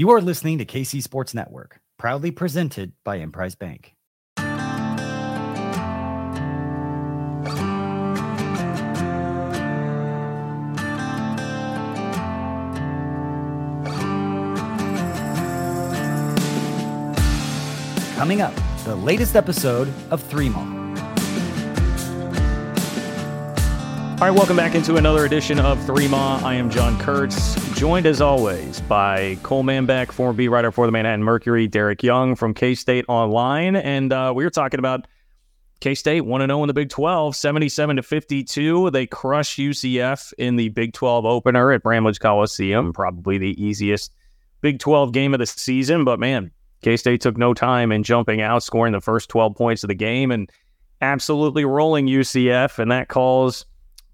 You are listening to KC Sports Network, proudly presented by Emprise Bank. Coming up, the latest episode of Three Maw. All right, welcome back into another edition of Three Ma. I am John Kurtz, joined as always by Cole Manbeck, former beat writer for the Manhattan Mercury, Derek Young from K State Online. And uh, we were talking about K State 1 0 in the Big 12, 77 to 52. They crush UCF in the Big 12 opener at Bramlage Coliseum, probably the easiest Big 12 game of the season. But man, K State took no time in jumping out, scoring the first 12 points of the game, and absolutely rolling UCF. And that calls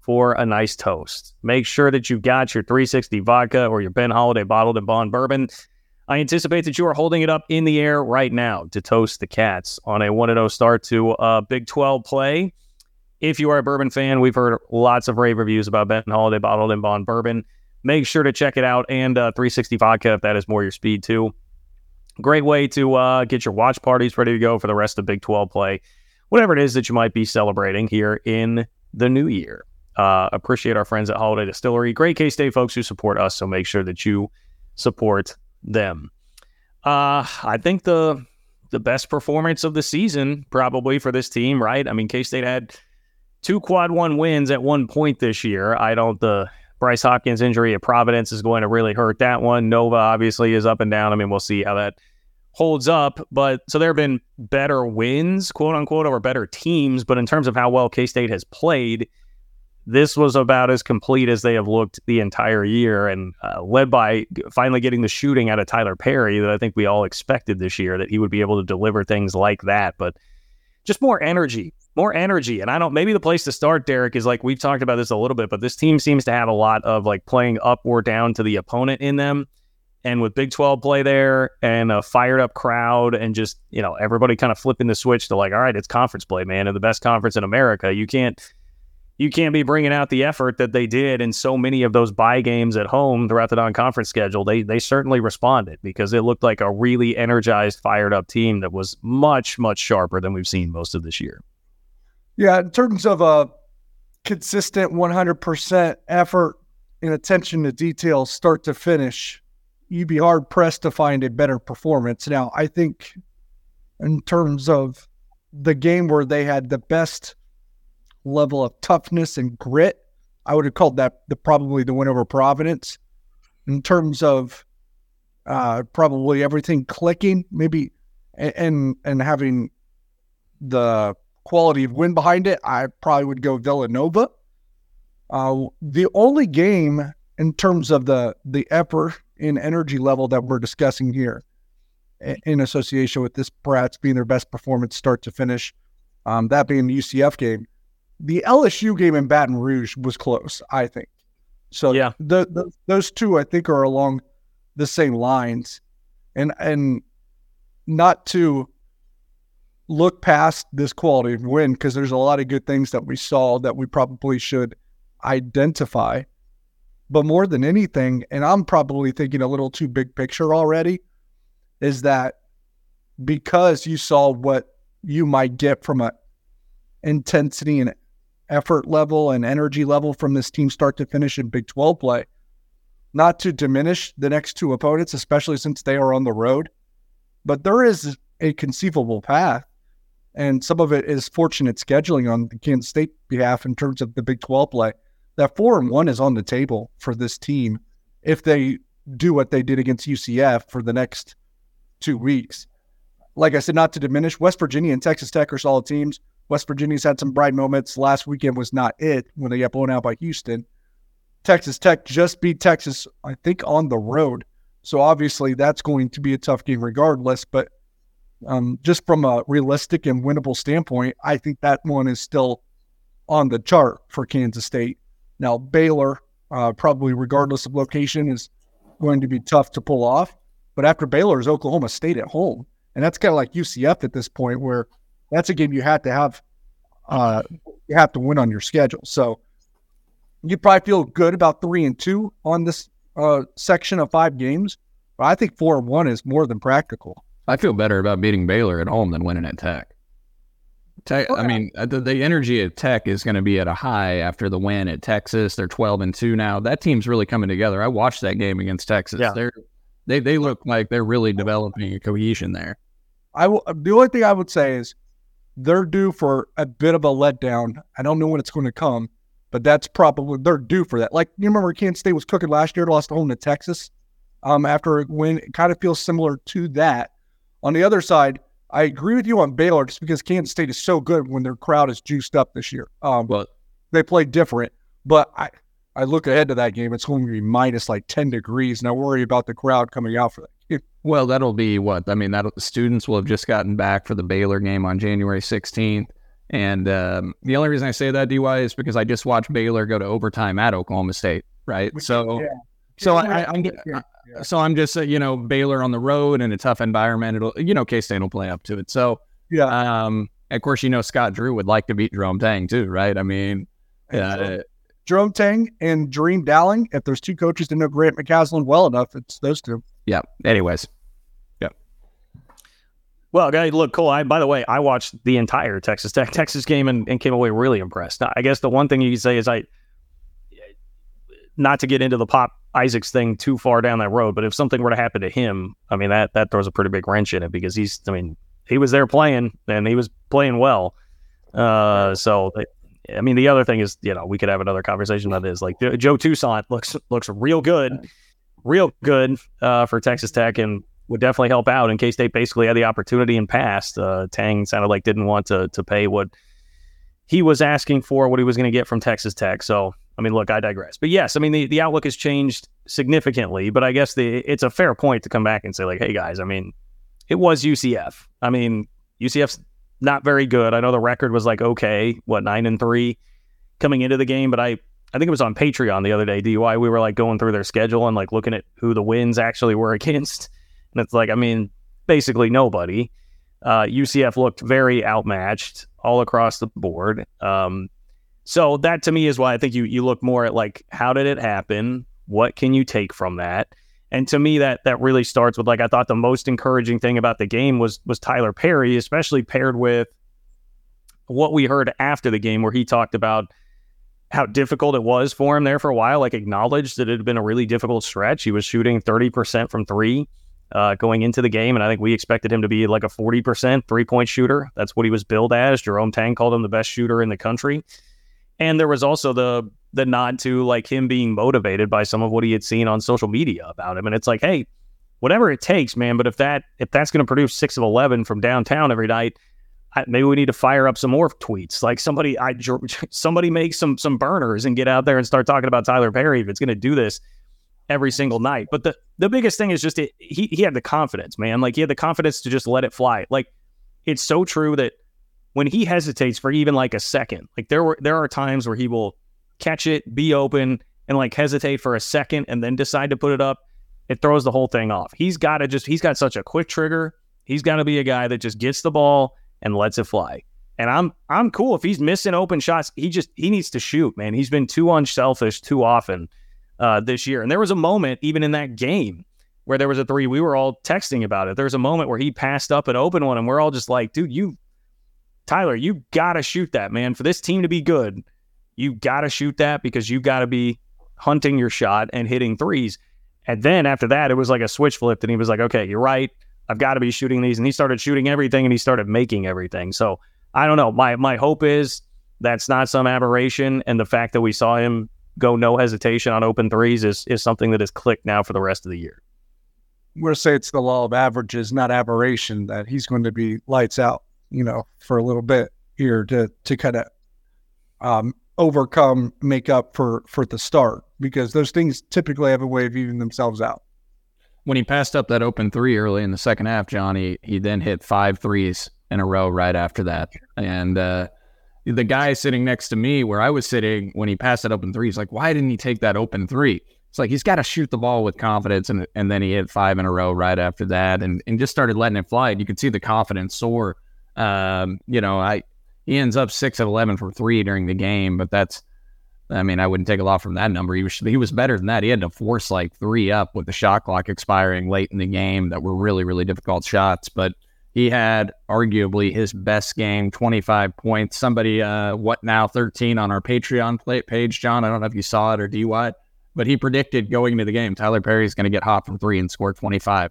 for a nice toast. Make sure that you've got your 360 vodka or your Ben Holladay bottled and bond bourbon. I anticipate that you are holding it up in the air right now to toast the Cats on a 1 0 start to a Big 12 play. If you are a bourbon fan, we've heard lots of rave reviews about Ben Holladay bottled and bond bourbon. Make sure to check it out and uh, 360 vodka if that is more your speed too. Great way to uh, get your watch parties ready to go for the rest of Big 12 play, whatever it is that you might be celebrating here in the new year. Uh, appreciate our friends at Holladay Distillery. Great K State folks who support us, so make sure that you support them. Uh, I think the the best performance of the season probably for this team, right? I mean, K State had two quad one wins at one point this year. I don't the Bryce Hopkins injury at Providence is going to really hurt that one. Nova obviously is up and down. I mean, we'll see how that holds up. But so there have been better wins, quote unquote, over better teams. But in terms of how well K State has played, this was about as complete as they have looked the entire year and uh, led by finally getting the shooting out of Tylor Perry that I think we all expected this year that he would be able to deliver things like that. But just more energy, more energy. And I don't, maybe the place to start, Derek, is like we've talked about this a little bit, but this team seems to have a lot of like playing up or down to the opponent in them. And with Big 12 play there and a fired up crowd and just, you know, everybody kind of flipping the switch to like, all right, it's conference play, man, and the best conference in America. You can't, you can't be bringing out the effort that they did in so many of those buy games at home throughout the non-conference schedule. They they certainly responded because it looked like a really energized, fired up team that was much much sharper than we've seen most of this year. Yeah, in terms of a consistent 100% effort and attention to detail, start to finish, you'd be hard pressed to find a better performance. Now, I think in terms of the game where they had the best level of toughness and grit. I would have called that the probably the win over Providence in terms of uh, probably everything clicking, maybe and and having the quality of win behind it. I probably would go Villanova. Uh, the only game in terms of the the effort and energy level that we're discussing here, in association with this perhaps being their best performance start to finish, um, that being the UCF game the LSU game in Baton Rouge was close, I think. So yeah, the, the, those two I think are along the same lines, and and not to look past this quality of win because there's a lot of good things that we saw that we probably should identify. But more than anything, and I'm probably thinking a little too big picture already, is that because you saw what you might get from a intensity and effort level and energy level from this team start to finish in Big 12 play. Not to diminish the next two opponents, especially since they are on the road, but there is a conceivable path. And some of it is fortunate scheduling on the Kansas State behalf in terms of the Big 12 play. That four and one is on the table for this team if they do what they did against UCF for the next two weeks. Like I said, not to diminish, West Virginia and Texas Tech are solid teams. West Virginia's had some bright moments. Last weekend was not it when they got blown out by Houston. Texas Tech just beat Texas, I think, on the road. So obviously that's going to be a tough game regardless. But um, just from a realistic and winnable standpoint, I think that one is still on the chart for Kansas State. Now, Baylor, uh, probably regardless of location, is going to be tough to pull off. But after Baylor is Oklahoma State at home. And that's kind of like UCF at this point, where that's a game you have to have. Uh, you have to win on your schedule. So you probably feel good about three and two on this uh, section of five games. But I think four and one is more than practical. I feel better about beating Baylor at home than winning at Tech. Tech I mean, uh, the, the energy at Tech is going to be at a high after the win at Texas. They're twelve and two now. That team's really coming together. I watched that game against Texas. Yeah. They're they they look like they're really developing a cohesion there. I w- the only thing I would say is they're due for a bit of a letdown. I don't know when it's going to come, but that's probably they're due for that. Like you remember Kansas State was cooking last year, lost home to Texas. Um, after a win, it kind of feels similar to that. On the other side, I agree with you on Baylor just because Kansas State is so good when their crowd is juiced up this year. Um, Well, they play different, but I I look ahead to that game. It's going to be minus like ten degrees, and I worry about the crowd coming out for that. Well, that'll be what I mean. That students will have just gotten back for the Baylor game on January 16th, and um, the only reason I say that DY is because I just watched Baylor go to overtime at Oklahoma State, right? So, Yeah. so Yeah, I, I, I'm yeah, yeah. so I'm just uh, you know Baylor on the road in a tough environment. It'll you know K State will play up to it. So, Yeah. um, of course you know Scott Drew would like to beat Jerome Tang too, right? I mean, uh, Jerome Tang and Dream Dowling. If there's two coaches that know Grant McCasland well enough, it's those two. yeah. Anyways, Well, guys, look, Cole. I, by the way, I watched the entire Texas Tech Texas game and, and came away really impressed. Now, I guess the one thing you can say is I, not to get into the Pop Isaacs thing too far down that road, but if something were to happen to him, I mean that that throws a pretty big wrench in it because he's, I mean, he was there playing and he was playing well. Uh, so I mean, the other thing is, you know, we could have another conversation about this. Like Joe Toussaint looks looks real good, real good uh, for Texas Tech, and would definitely help out. And K State basically had the opportunity and passed. Uh, Tang sounded like didn't want to to pay what he was asking for, what he was going to get from Texas Tech. So I mean, look, I digress. But yes, I mean the, the outlook has changed significantly. But I guess the it's a fair point to come back and say like, hey guys, I mean, it was UCF. I mean, UCF's not very good. I know the record was like okay, what nine and three coming into the game, but I I think it was on Patreon the other day. DY, we were like going through their schedule and like looking at who the wins actually were against, and it's like I mean, basically nobody. Uh, UCF looked very outmatched all across the board. Um, so that to me is why I think you you look more at like how did it happen? What can you take from that? And to me, that that really starts with like I thought the most encouraging thing about the game was was Tylor Perry, especially paired with what we heard after the game, where he talked about how difficult it was for him there for a while. Like acknowledged that it had been a really difficult stretch. He was shooting thirty percent from three uh, going into the game, and I think we expected him to be like a forty percent three point shooter. That's what he was billed as. Jerome Tang called him the best shooter in the country. And there was also the the nod to like him being motivated by some of what he had seen on social media about him. And it's like, hey, whatever it takes, man. But if that if that's going to produce six of eleven from downtown every night, I, maybe we need to fire up some more tweets. Like somebody, I somebody make some some burners and get out there and start talking about Tylor Perry if it's going to do this every single night. But the the biggest thing is just it, he he had the confidence, man. Like he had the confidence to just let it fly. Like it's so true that when he hesitates for even like a second, like there were there are times where he will catch it, be open, and like hesitate for a second and then decide to put it up. It throws the whole thing off. He's got to just he's got such a quick trigger. He's got to be a guy that just gets the ball and lets it fly. And I'm I'm cool if he's missing open shots. He just he needs to shoot, man. He's been too unselfish too often uh, this year. And there was a moment even in that game where there was a three. We were all texting about it. There was a moment where he passed up an open one, and we're all just like, dude, you Tylor, you gotta shoot that, man. For this team to be good, you gotta shoot that because you gotta be hunting your shot and hitting threes. And then after that, it was like a switch flipped, and he was like, okay, you're right. I've got to be shooting these. And he started shooting everything and he started making everything. So I don't know. My my hope is that's not some aberration. And the fact that we saw him go no hesitation on open threes is is something that has clicked now for the rest of the year. We're gonna say it's the law of averages, not aberration, that he's going to be lights out, you know, for a little bit here to to kind of um, overcome, make up for for the start because those things typically have a way of evening themselves out. when he passed up that open three early in the second half, Johnny, he then hit five threes in a row right after that. And uh, the guy sitting next to me, where I was sitting when he passed that open three, he's like, "Why didn't he take that open three? It's like he's got to shoot the ball with confidence, and and then he hit five in a row right after that, and and just started letting it fly. And you could see the confidence soar. Um, you know, I he ends up six of eleven from three during the game, but that's I mean, I wouldn't take a lot from that number. He was he was better than that. He had to force like three up with the shot clock expiring late in the game that were really really difficult shots. But he had arguably his best game, 25 points. Somebody, uh, what now, 13 on our Patreon page, John. I don't know if you saw it or DY, but he predicted going into the game Tylor Perry is going to get hot from three and score 25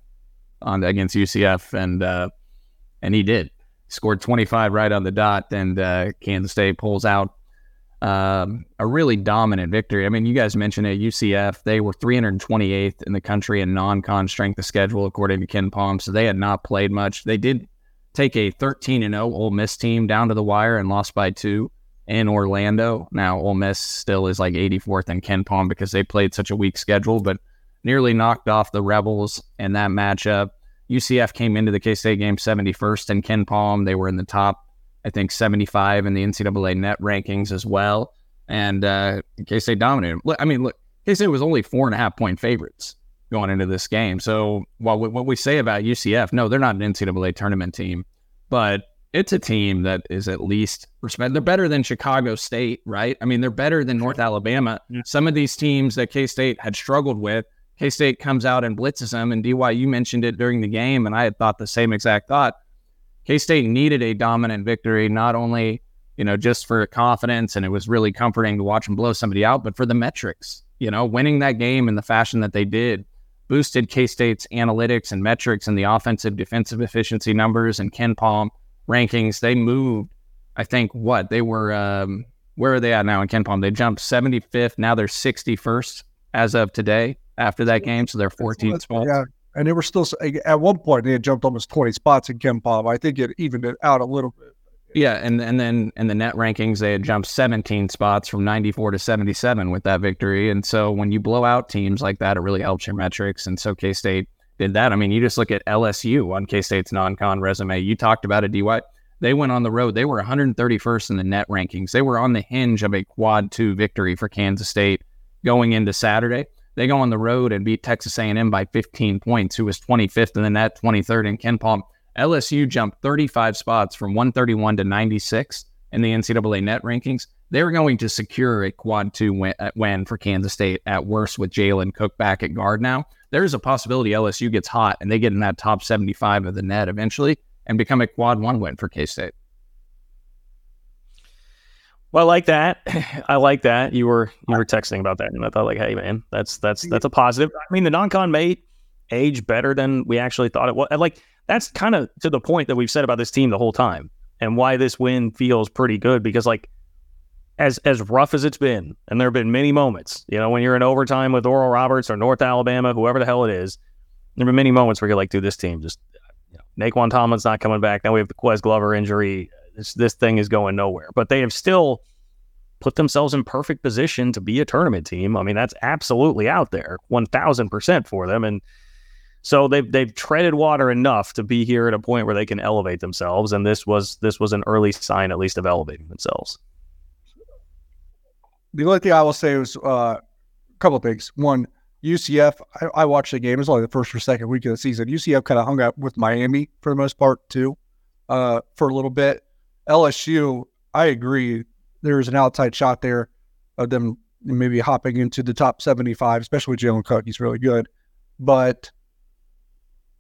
on against UCF, and uh, and he did. Scored 25 right on the dot, and uh, Kansas State pulls out um, a really dominant victory. I mean, you guys mentioned it. UCF they were 328th in the country in non-con strength of schedule according to KenPom, so they had not played much. They did take a 13 and 0 Ole Miss team down to the wire and lost by two in Orlando. Now Ole Miss still is like 84th in KenPom because they played such a weak schedule, but nearly knocked off the Rebels in that matchup. UCF came into the K State game 71st in KenPom. They were in the top, I think, 75 in the NCAA net rankings as well. And uh, K State dominated. I mean, look, K State was only four and a half point favorites going into this game. So while we, what we say about UCF, no, they're not an NCAA tournament team, but it's a team that is at least respect. They're better than Chicago State, right? I mean, they're better than North Alabama. Yeah. Some of these teams that K State had struggled with K State comes out and blitzes them. And DY, you mentioned it during the game, and I had thought the same exact thought. K State needed a dominant victory, not only you know just for confidence, and it was really comforting to watch them blow somebody out, but for the metrics. You know, winning that game in the fashion that they did boosted K State's analytics and metrics and the offensive defensive efficiency numbers and KenPom rankings. They moved, I think, what they were. Um, where are they at now in KenPom? They jumped 75th. Now they're 61st as of today after that game, so they're 14 spots. Yeah, and they were still at one point they had jumped almost 20 spots in KenPom. I think it evened it out a little bit. Yeah, and and then in the net rankings they had jumped 17 spots from 94 to 77 with that victory. And so when you blow out teams like that, it really helps your metrics. And so K State did that. I mean, you just look at LSU on K State's non-con resume. You talked about it, DY. They went on the road. They were 131st in the net rankings. They were on the hinge of a quad two victory for Kansas State going into Saturday. They go on the road and beat Texas A&M by 15 points, who was 25th in the net, 23rd in KenPom. LSU jumped 35 spots from 131 to 96 in the NCAA net rankings. They were going to secure a quad two win, uh, win for Kansas State at worst with Jalen Cook back at guard now. There's a possibility LSU gets hot and they get in that top 75 of the net eventually and become a quad one win for K State. Well, I like that. I like that. You were you were texting about that, and I thought like, hey man, that's that's that's a positive. I mean, the non-con may age better than we actually thought it was. Like that's kind of to the point that we've said about this team the whole time, and why this win feels pretty good because like as as rough as it's been, and there have been many moments, you know, when you're in overtime with Oral Roberts or North Alabama, whoever the hell it is, there have been many moments where you're like, dude, this team just, you know, Nae'Qwan Tomlin's not coming back. Now we have the Ques Glover injury this this thing is going nowhere. But they have still put themselves in perfect position to be a tournament team. I mean, that's absolutely out there, one thousand percent for them, and so they've they've treaded water enough to be here at a point where they can elevate themselves. And this was this was an early sign, at least, of elevating themselves. The only thing I will say was uh, a couple of things. One, UCF. I, I watched the game. It was only the first or second week of the season. UCF kind of hung out with Miami for the most part too, uh, for a little bit. LSU, I agree. There's an outside shot there of them maybe hopping into the top 75, especially with Jalen Cook. He's really good. But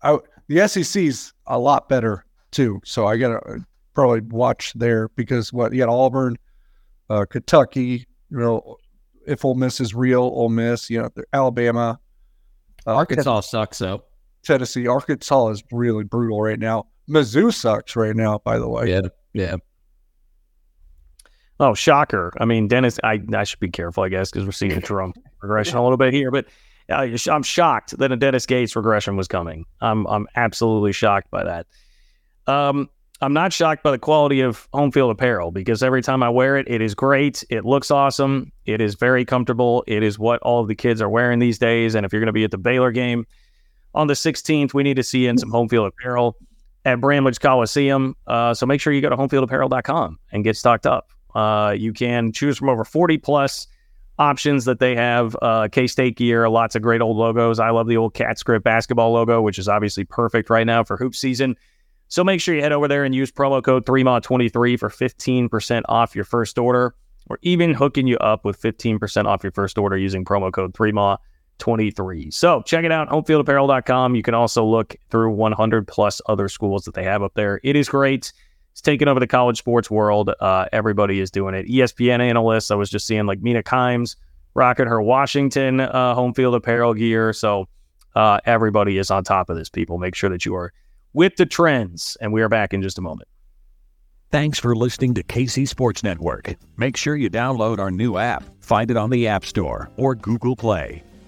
I, the SEC's a lot better too. So I got to probably watch there because what you got Auburn, uh, Kentucky, you know, if Ole Miss is real, Ole Miss, you know, Alabama. Uh, Arkansas sucks though. Tennessee, Arkansas is really brutal right now. Mizzou sucks right now, by the way. Yeah. Yeah. Oh, shocker! I mean, Dennis, I I should be careful, I guess, because we're seeing a Trump regression a little bit here. But uh, I'm shocked that a Dennis Gates regression was coming. I'm I'm absolutely shocked by that. Um, I'm not shocked by the quality of home field apparel because every time I wear it, it is great. It looks awesome. It is very comfortable. It is what all of the kids are wearing these days. And if you're going to be at the Baylor game on the 16th, we need to see in some home field apparel at Bramlage Coliseum. Uh, so make sure you go to homefieldapparel.com and get stocked up. Uh, you can choose from over 40 plus options that they have. Uh, K State gear, lots of great old logos. I love the old Cat Script basketball logo, which is obviously perfect right now for hoop season. So make sure you head over there and use promo code 3MA23 for 15% off your first order. or even hooking you up with 15% off your first order using promo code 3MA23. So check it out, homefieldapparel.com. You can also look through 100 plus other schools that they have up there. It is great. It's taken over the college sports world. Uh, everybody is doing it. ESPN analysts, I was just seeing like Mina Kimes rocking her Washington uh, home field apparel gear. So uh, everybody is on top of this, people. Make sure that you are with the trends. And we are back in just a moment. Thanks for listening to KC Sports Network. Make sure you download our new app. Find it on the App Store or Google Play.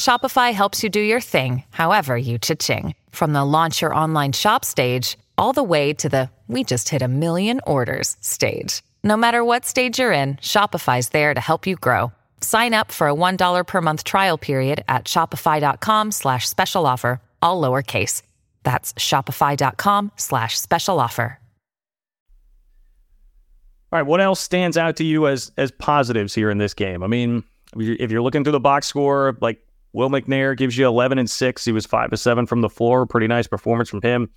Shopify helps you do your thing, however you cha-ching. From the launch your online shop stage, all the way to the we just hit a million orders stage. No matter what stage you're in, Shopify's there to help you grow. Sign up for a $1 per month trial period at shopify.com slash special offer, all lowercase. That's shopify.com slash special offer. All right, what else stands out to you as as positives here in this game? I mean, if you're looking through the box score, like Will McNair gives you 11 and 6. He was 5 to 7 from the floor. Pretty nice performance from him.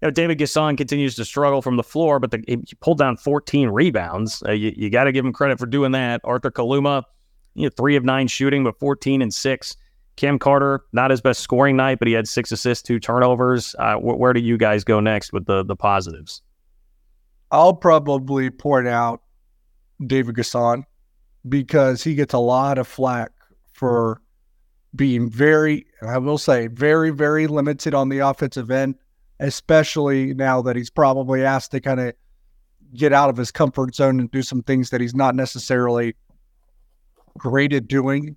You know, David N'Guessan continues to struggle from the floor, but the, he pulled down 14 rebounds. Uh, you, you got to give him credit for doing that. Arthur Kaluma, you know, 3 of 9 shooting, but 14 and 6. Cam Carter, not his best scoring night, but he had six assists, two turnovers. Uh, wh- where do you guys go next with the the positives? I'll probably point out David N'Guessan because he gets a lot of flack for being very, I will say, very, very limited on the offensive end, especially now that he's probably asked to kind of get out of his comfort zone and do some things that he's not necessarily great at doing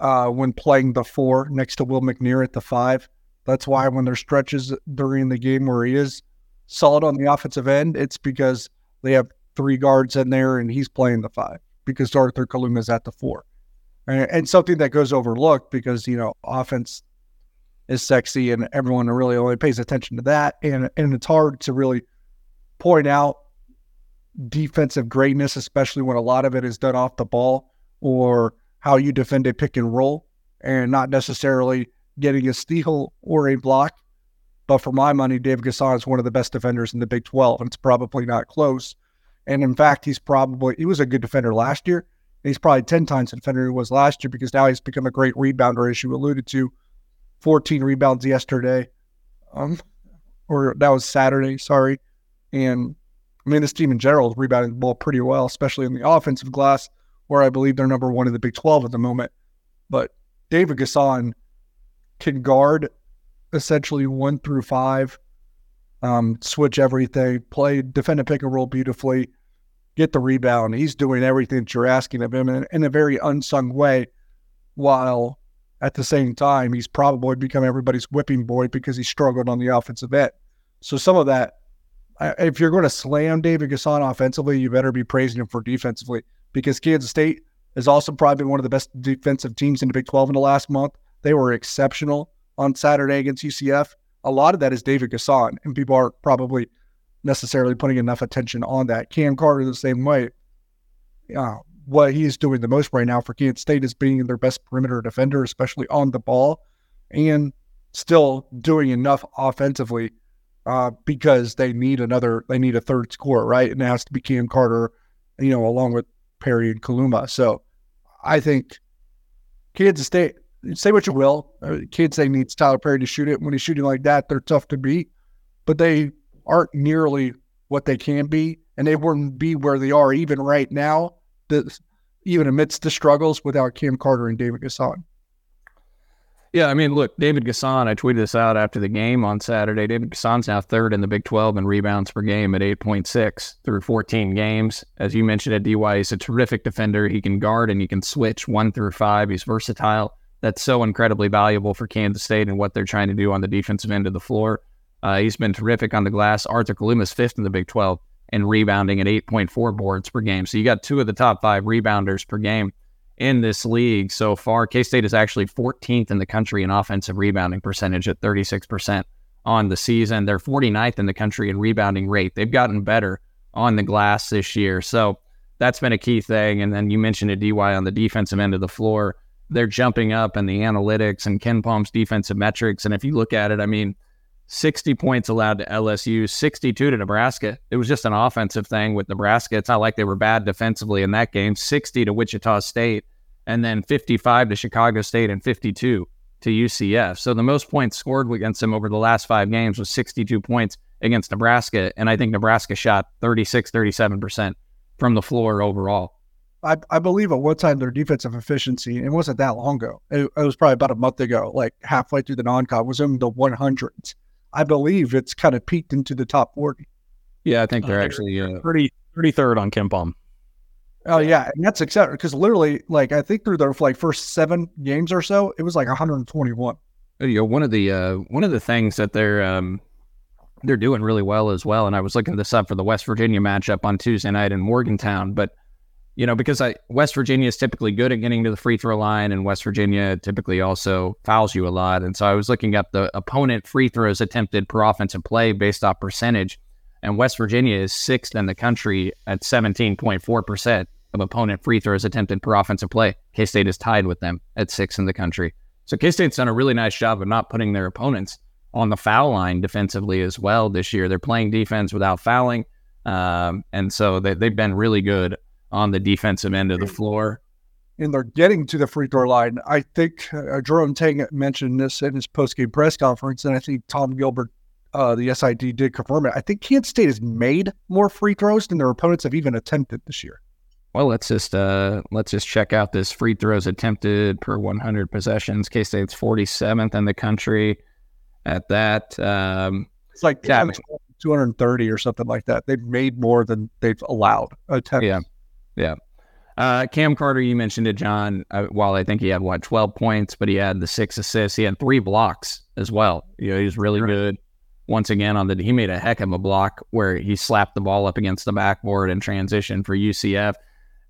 uh, when playing the four next to Will McNair at the five. That's why when there's stretches during the game where he is solid on the offensive end, it's because they have three guards in there and he's playing the five because Arthur Kaluma is at the four and, something that goes overlooked because you know offense is sexy and everyone really only pays attention to that, and and it's hard to really point out defensive greatness, especially when a lot of it is done off the ball or how you defend a pick and roll, and not necessarily getting a steal or a block. But for my money, Dave N'Guessan is one of the best defenders in the Big 12, and it's probably not close. And in fact, he's probably he was a good defender last year he's probably 10 times defender he was last year because now he's become a great rebounder, as you alluded to. 14 rebounds yesterday. Um, or that was Saturday, sorry. And I mean, this team in general is rebounding the ball pretty well, especially in the offensive glass, where I believe they're number one in the Big 12 at the moment. But David N'Guessan can guard essentially one through five, um, switch everything, play, defend a pick and roll beautifully get the rebound. He's doing everything that you're asking of him in, in a very unsung way, while at the same time, he's probably become everybody's whipping boy because he struggled on the offensive end. So some of that if you're going to slam David N'Guessan offensively, you better be praising him for defensively because Kansas State has also probably been one of the best defensive teams in the Big 12 in the last month. They were exceptional on Saturday against UCF. A lot of that is David N'Guessan, and people aren't probably necessarily putting enough attention on that. Cam Carter the same way. Uh, what he is doing the most right now for Kansas State is being their best perimeter defender, especially on the ball, and still doing enough offensively uh, because they need another, they need a third score, right? And it has to be Cam Carter, you know, along with Perry and Kaluma. So I think Kansas State, say what you will, uh, Kansas State needs Tylor Perry to shoot it. When he's shooting like that, they're tough to beat, but they aren't nearly what they can be, and they wouldn't be where they are even right now, the, even amidst the struggles without Cam Carter and David N'Guessan. Yeah, I mean, look, David N'Guessan, I tweeted this out after the game on Saturday. David N'Guessan's now third in the Big 12 in rebounds per game at 8.6 through 14 games. As you mentioned at DY, he's a terrific defender. He can guard and he can switch one through five. He's versatile. That's so incredibly valuable for Kansas State and what they're trying to do on the defensive end of the floor. Uh, he's been terrific on the glass. Arthur Kaluma's fifth in the Big 12 and rebounding at 8.4 boards per game. So you got two of the top five rebounders per game in this league so far. K State is actually 14th in the country in offensive rebounding percentage at 36% on the season. They're 49th in the country in rebounding rate. They've gotten better on the glass this year. So that's been a key thing. And then you mentioned a DY on the defensive end of the floor. They're jumping up in the analytics and KenPom's defensive metrics. And if you look at it, I mean, 60 points allowed to LSU, 62 to Nebraska. It was just an offensive thing with Nebraska. It's not like they were bad defensively in that game. 60 to Wichita State, and then 55 to Chicago State and 52 to UCF. So the most points scored against them over the last five games was 62 points against Nebraska. And I think Nebraska shot 36, 37% from the floor overall. I, I believe at one time their defensive efficiency, it wasn't that long ago. It, it was probably about a month ago, like halfway through the non-con, was in the 100s. I believe it's kind of peaked into the top 40. Yeah, I think they're uh, actually uh, 30, 33rd on KenPom. Oh yeah, and that's acceptable because literally, like I think through their like first seven games or so, it was like 121. You know, one of the uh, one of the things that they're um, they're doing really well as well, and I was looking this up for the West Virginia matchup on Tuesday night in Morgantown, but you know, because I West Virginia is typically good at getting to the free throw line, and West Virginia typically also fouls you a lot. And so I was looking up the opponent free throws attempted per offensive play based off percentage, and West Virginia is sixth in the country at 17.4 percent of opponent free throws attempted per offensive play. K State is tied with them at six in the country. So K State's done a really nice job of not putting their opponents on the foul line defensively as well this year. They're playing defense without fouling. Um, and so they, they've been really good on the defensive end of the floor. And they're getting to the free throw line. I think uh, Jerome Tang mentioned this in his post-game press conference, and I think Tom Gilbert, uh, the SID, did confirm it. I think Kansas State has made more free throws than their opponents have even attempted this year. Well, let's just uh, let's just check out this free throws attempted per 100 possessions. K State's 47th in the country at that. Um, it's like yeah, 230 or something like that. They've made more than they've allowed attempts. Yeah. Yeah. Uh, Cam Carter, you mentioned it, John. Uh, while I think he had what twelve points, but he had the six assists. He had three blocks as well. You know, he was really good. Once again, on the he made a heck of a block where he slapped the ball up against the backboard in transition for UCF.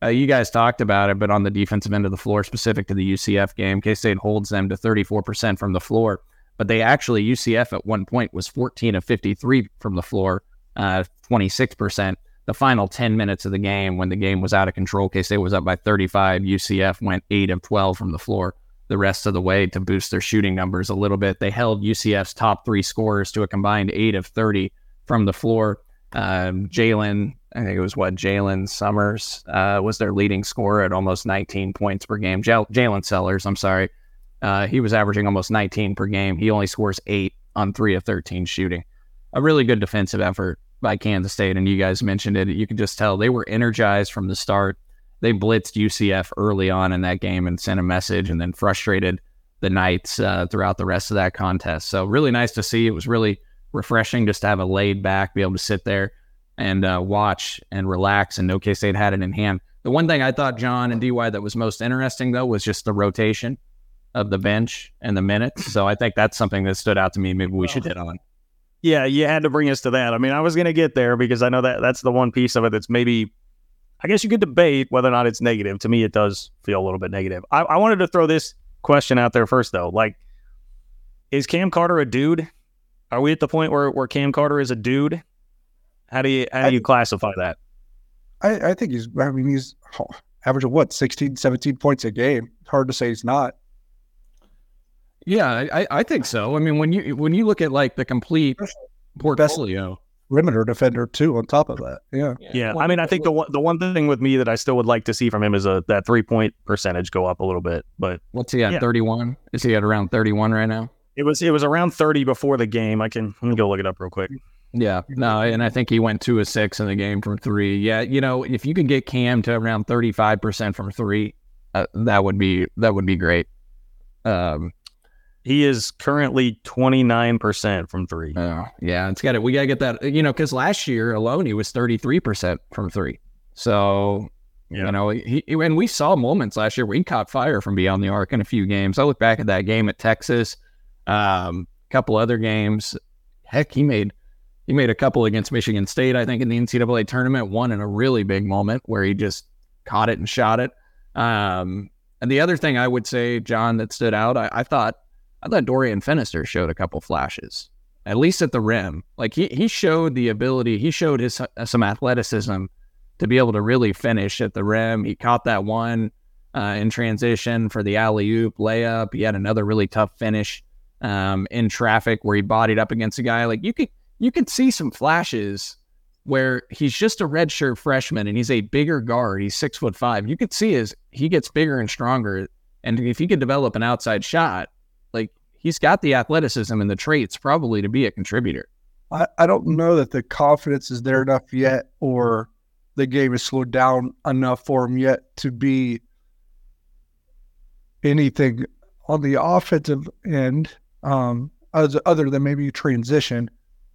Uh, you guys talked about it, but on the defensive end of the floor, specific to the UCF game, K State holds them to 34% from the floor. But they actually, UCF at one point was 14 of 53 from the floor, uh, 26% the final 10 minutes of the game when the game was out of control. K State was up by 35. UCF went 8 of 12 from the floor the rest of the way to boost their shooting numbers a little bit. They held UCF's top three scorers to a combined 8 of 30 from the floor. Um, Jalen, I think it was what, Jalen Summers uh, was their leading scorer at almost 19 points per game. Jaylin Sellers, I'm sorry. Uh, he was averaging almost 19 per game. He only scores eight on three of 13 shooting. A really good defensive effort by Kansas State, and you guys mentioned it. You can just tell they were energized from the start. They blitzed UCF early on in that game and sent a message, and then frustrated the Knights uh, throughout the rest of that contest. So really nice to see. It was really refreshing just to have a laid back, be able to sit there and uh, watch and relax. And no K State had it in hand. The one thing I thought John and DY that was most interesting though was just the rotation of the bench and the minutes. So I think that's something that stood out to me. Maybe we should hit on. Yeah, you had to bring us to that. I mean, I was going to get there because I know that that's the one piece of it that's maybe, I guess you could debate whether or not it's negative. To me, it does feel a little bit negative. I, I wanted to throw this question out there first, though. Like, is Cam Carter a dude? Are we at the point where, where Cam Carter is a dude? How do you how do you classify that? I, I think he's. I mean, he's average of what 16, 17 points a game. Hard to say he's not. Yeah, I, I think so. I mean, when you when you look at like the complete portfolio, perimeter defender too. On top of that, yeah, yeah. I mean, I think the one the one thing with me that I still would like to see from him is a that three point percentage go up a little bit. But what's he at? Yeah. Thirty one? Is he at around thirty one right now? it was it was around thirty before the game. I can let me go look it up real quick. Yeah, no, and I think he went two of six in the game from three. Yeah, you know, if you can get Cam to around thirty five percent from three, uh, that would be that would be great. Um, He is currently twenty nine percent from three. uh, yeah, it's got to We got to get that. You know, because last year alone he was thirty three percent from three. So Yeah. you know, he and we saw moments last year where he caught fire from beyond the arc in a few games. I look back at that game at Texas, um, a couple other games. Heck, he made he made a couple against Michigan State, I think, in the NCAA tournament. One in a really big moment where he just caught it and shot it. Um, and the other thing I would say, John, that stood out, I, I thought I thought Dorian Finister showed a couple flashes, at least at the rim. Like he he showed the ability, he showed his uh, some athleticism to be able to really finish at the rim. He caught that one uh, in transition for the alley oop layup. He had another really tough finish um, in traffic where he bodied up against a guy. Like you could you could see some flashes where he's just a redshirt freshman and he's a bigger guard. He's six foot five. You could see as he gets bigger and stronger, and if he could develop an outside shot, he's got the athleticism and the traits probably to be a contributor. I, I don't know that the confidence is there enough yet, or the game is slowed down enough for him yet to be anything on the offensive end, um, as, other than maybe transition.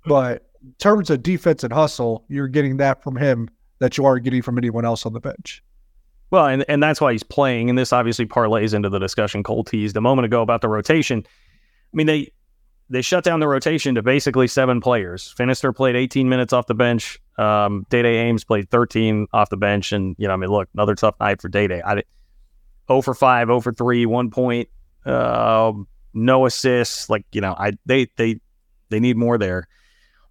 But in terms of defense and hustle, you're getting that from him that you are getting from anyone else on the bench. Well, and, and that's why he's playing. And this obviously parlays into the discussion Cole teased a moment ago about the rotation. I mean, they they shut down the rotation to basically seven players. Finister played 18 minutes off the bench. Um, Dai Dai Ames played 13 off the bench. And, you know, I mean, look, another tough night for Dai Dai. I did 0 for 5, 0 for 3, one point, uh, no assists. Like, you know, I they they they need more there.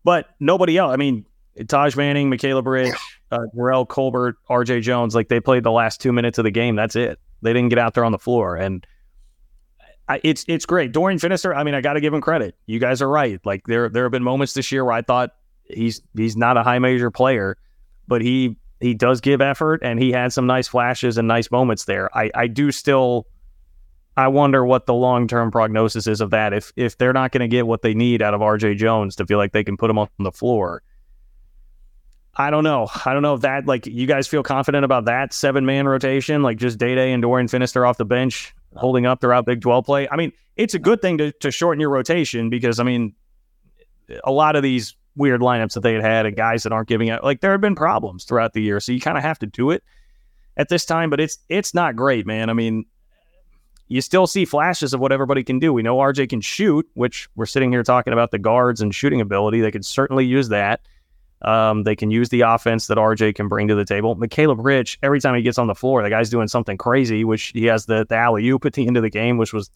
But nobody else. I mean, Taj Manning, Macaleab Rich, uh, Colbert, RJ Jones, like they played the last two minutes of the game. That's it. They didn't get out there on the floor. And I, it's it's great. Dorian Finister, I mean, I got to give him credit. You guys are right. Like there there have been moments this year where I thought he's he's not a high major player, but he he does give effort and he had some nice flashes and nice moments there. I I do still I wonder what the long term prognosis is of that. If if they're not going to get what they need out of RJ Jones to feel like they can put him on the floor, I don't know. I don't know if that like you guys feel confident about that seven man rotation, like just Dai Dai and Dorian Finister off the bench holding up throughout Big Twelve play. I mean, it's a good thing to to shorten your rotation because I mean, a lot of these weird lineups that they had had and guys that aren't giving out, like there have been problems throughout the year, so you kind of have to do it at this time. But it's it's not great, man. I mean, you still see flashes of what everybody can do. We know RJ can shoot, which we're sitting here talking about the guards and shooting ability. They could certainly use that. Um, they can use the offense that RJ can bring to the table. Caleb Rich, every time he gets on the floor, the guy's doing something crazy, which he has the, the alley oop at the end of the game, which was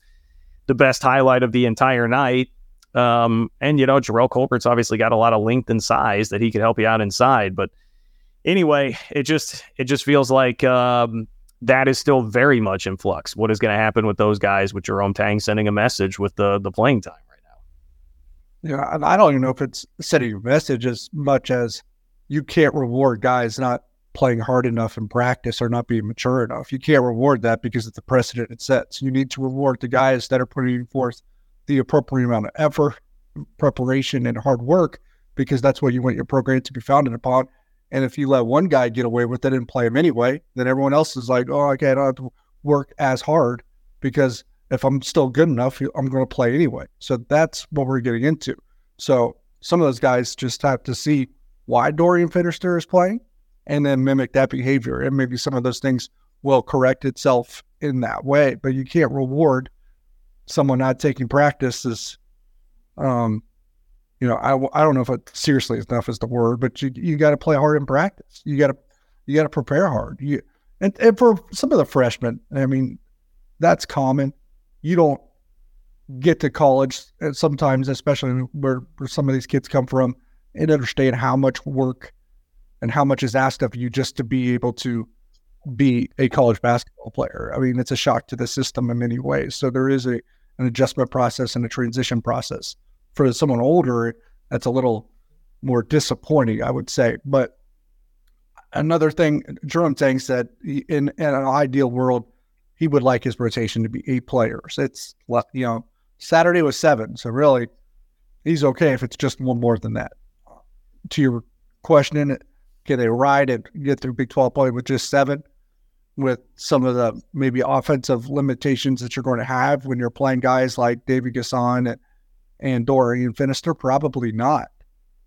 the best highlight of the entire night. Um, and, you know, Jerrell Colbert's obviously got a lot of length and size that he could help you out inside. But anyway, it just it just feels like um, that is still very much in flux. What is going to happen with those guys with Jerome Tang sending a message with the the playing time Yeah, I don't even know if it's sending a message as much as you can't reward guys not playing hard enough in practice or not being mature enough. You can't reward that because of the precedent it sets. You need to reward the guys that are putting forth the appropriate amount of effort, preparation, and hard work because that's what you want your program to be founded upon. And if you let one guy get away with it and play him anyway, then everyone else is like, oh, okay, I don't have to work as hard because if I'm still good enough, I'm going to play anyway. So that's what we're getting into. So some of those guys just have to see why Dorian Finister is playing and then mimic that behavior. And maybe some of those things will correct itself in that way. But you can't reward someone not taking practice as um, you know, I, I don't know if it seriously enough is the word, but you you got to play hard in practice. You got to you got to prepare hard. You and, and for some of the freshmen, I mean, that's common. You don't get to college and sometimes, especially where, where some of these kids come from, and understand how much work and how much is asked of you just to be able to be a college basketball player. I mean, it's a shock to the system in many ways. So there is a an adjustment process and a transition process. For someone older, that's a little more disappointing, I would say. But another thing, Jerome Tang said, in, in an ideal world, he would like his rotation to be eight players. It's you know Saturday was seven, so really he's okay if it's just one more than that. To your question, can they ride and get through Big Twelve play with just seven? With some of the maybe offensive limitations that you're going to have when you're playing guys like David N'Guessan and, and Dorian Finister, probably not.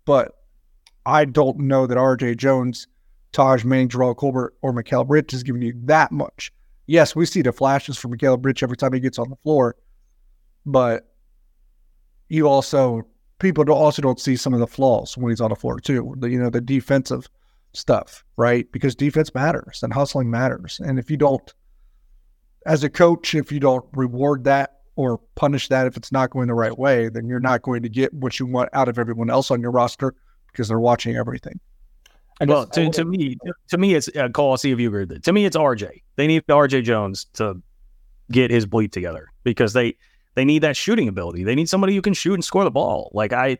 But I don't know that RJ Jones, Taj Manning, Colbert, or Mikal Bridge is giving you that much. Yes, we see the flashes from Mikal Bridge every time he gets on the floor, but you also people also don't see some of the flaws when he's on the floor too. The, you know the defensive stuff, right? Because defense matters and hustling matters, and if you don't, as a coach, if you don't reward that or punish that if it's not going the right way, then you're not going to get what you want out of everyone else on your roster because they're watching everything. Well, to, to me, to me, it's uh, Cole. I'll see if you agree with it. To me, it's RJ. They need RJ Jones to get his bleed together because they they need that shooting ability. They need somebody who can shoot and score the ball. Like I,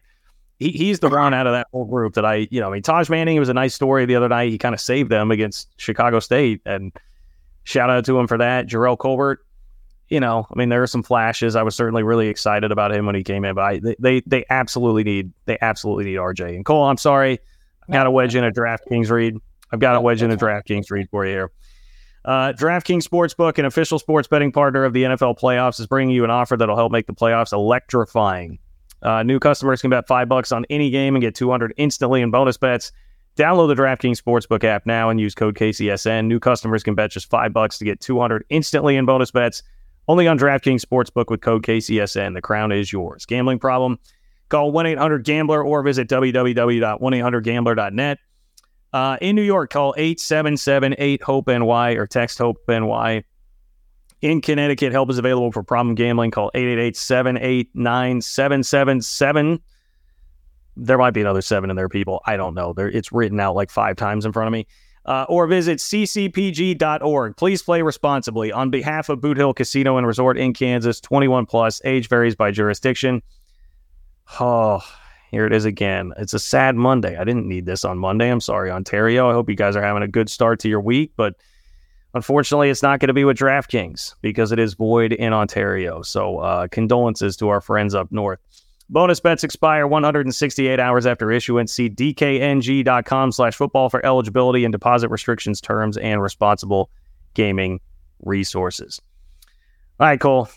he, he's the one out of that whole group that I, you know, I mean, Taj Manning it was a nice story the other night. He kind of saved them against Chicago State, and shout out to him for that. Jerrell Colbert, you know, I mean, there are some flashes. I was certainly really excited about him when he came in, but I, they they absolutely need they absolutely need RJ and Cole. I'm sorry, I got a wedge in a DraftKings read. I've got a wedge in a DraftKings read for you here. Uh, DraftKings Sportsbook, an official sports betting partner of the NFL playoffs, is bringing you an offer that'll help make the playoffs electrifying. Uh, new customers can bet five bucks on any game and get 200 instantly in bonus bets. Download the DraftKings Sportsbook app now and use code KCSN. New customers can bet just five bucks to get 200 instantly in bonus bets. Only on DraftKings Sportsbook with code KCSN. The crown is yours. Gambling problem? Call 1 800 Gambler or visit www.1800Gambler.net. Uh, in New York, call 877 8 HOPE NY or text HOPE NY. In Connecticut, help is available for problem gambling. Call 888 789 7777. There might be another seven in there, people. I don't know. There, it's written out like five times in front of me. Uh, or visit ccpg.org. Please play responsibly. On behalf of Boot Hill Casino and Resort in Kansas, 21 plus, age varies by jurisdiction. Oh, here it is again. It's a sad Monday. I didn't need this on Monday. I'm sorry, Ontario. I hope you guys are having a good start to your week, but unfortunately, it's not going to be with DraftKings because it is void in Ontario. So, uh, condolences to our friends up north. Bonus bets expire 168 hours after issuance. See dkng.com slash football for eligibility and deposit restrictions, terms, and responsible gaming resources. All right, Cole.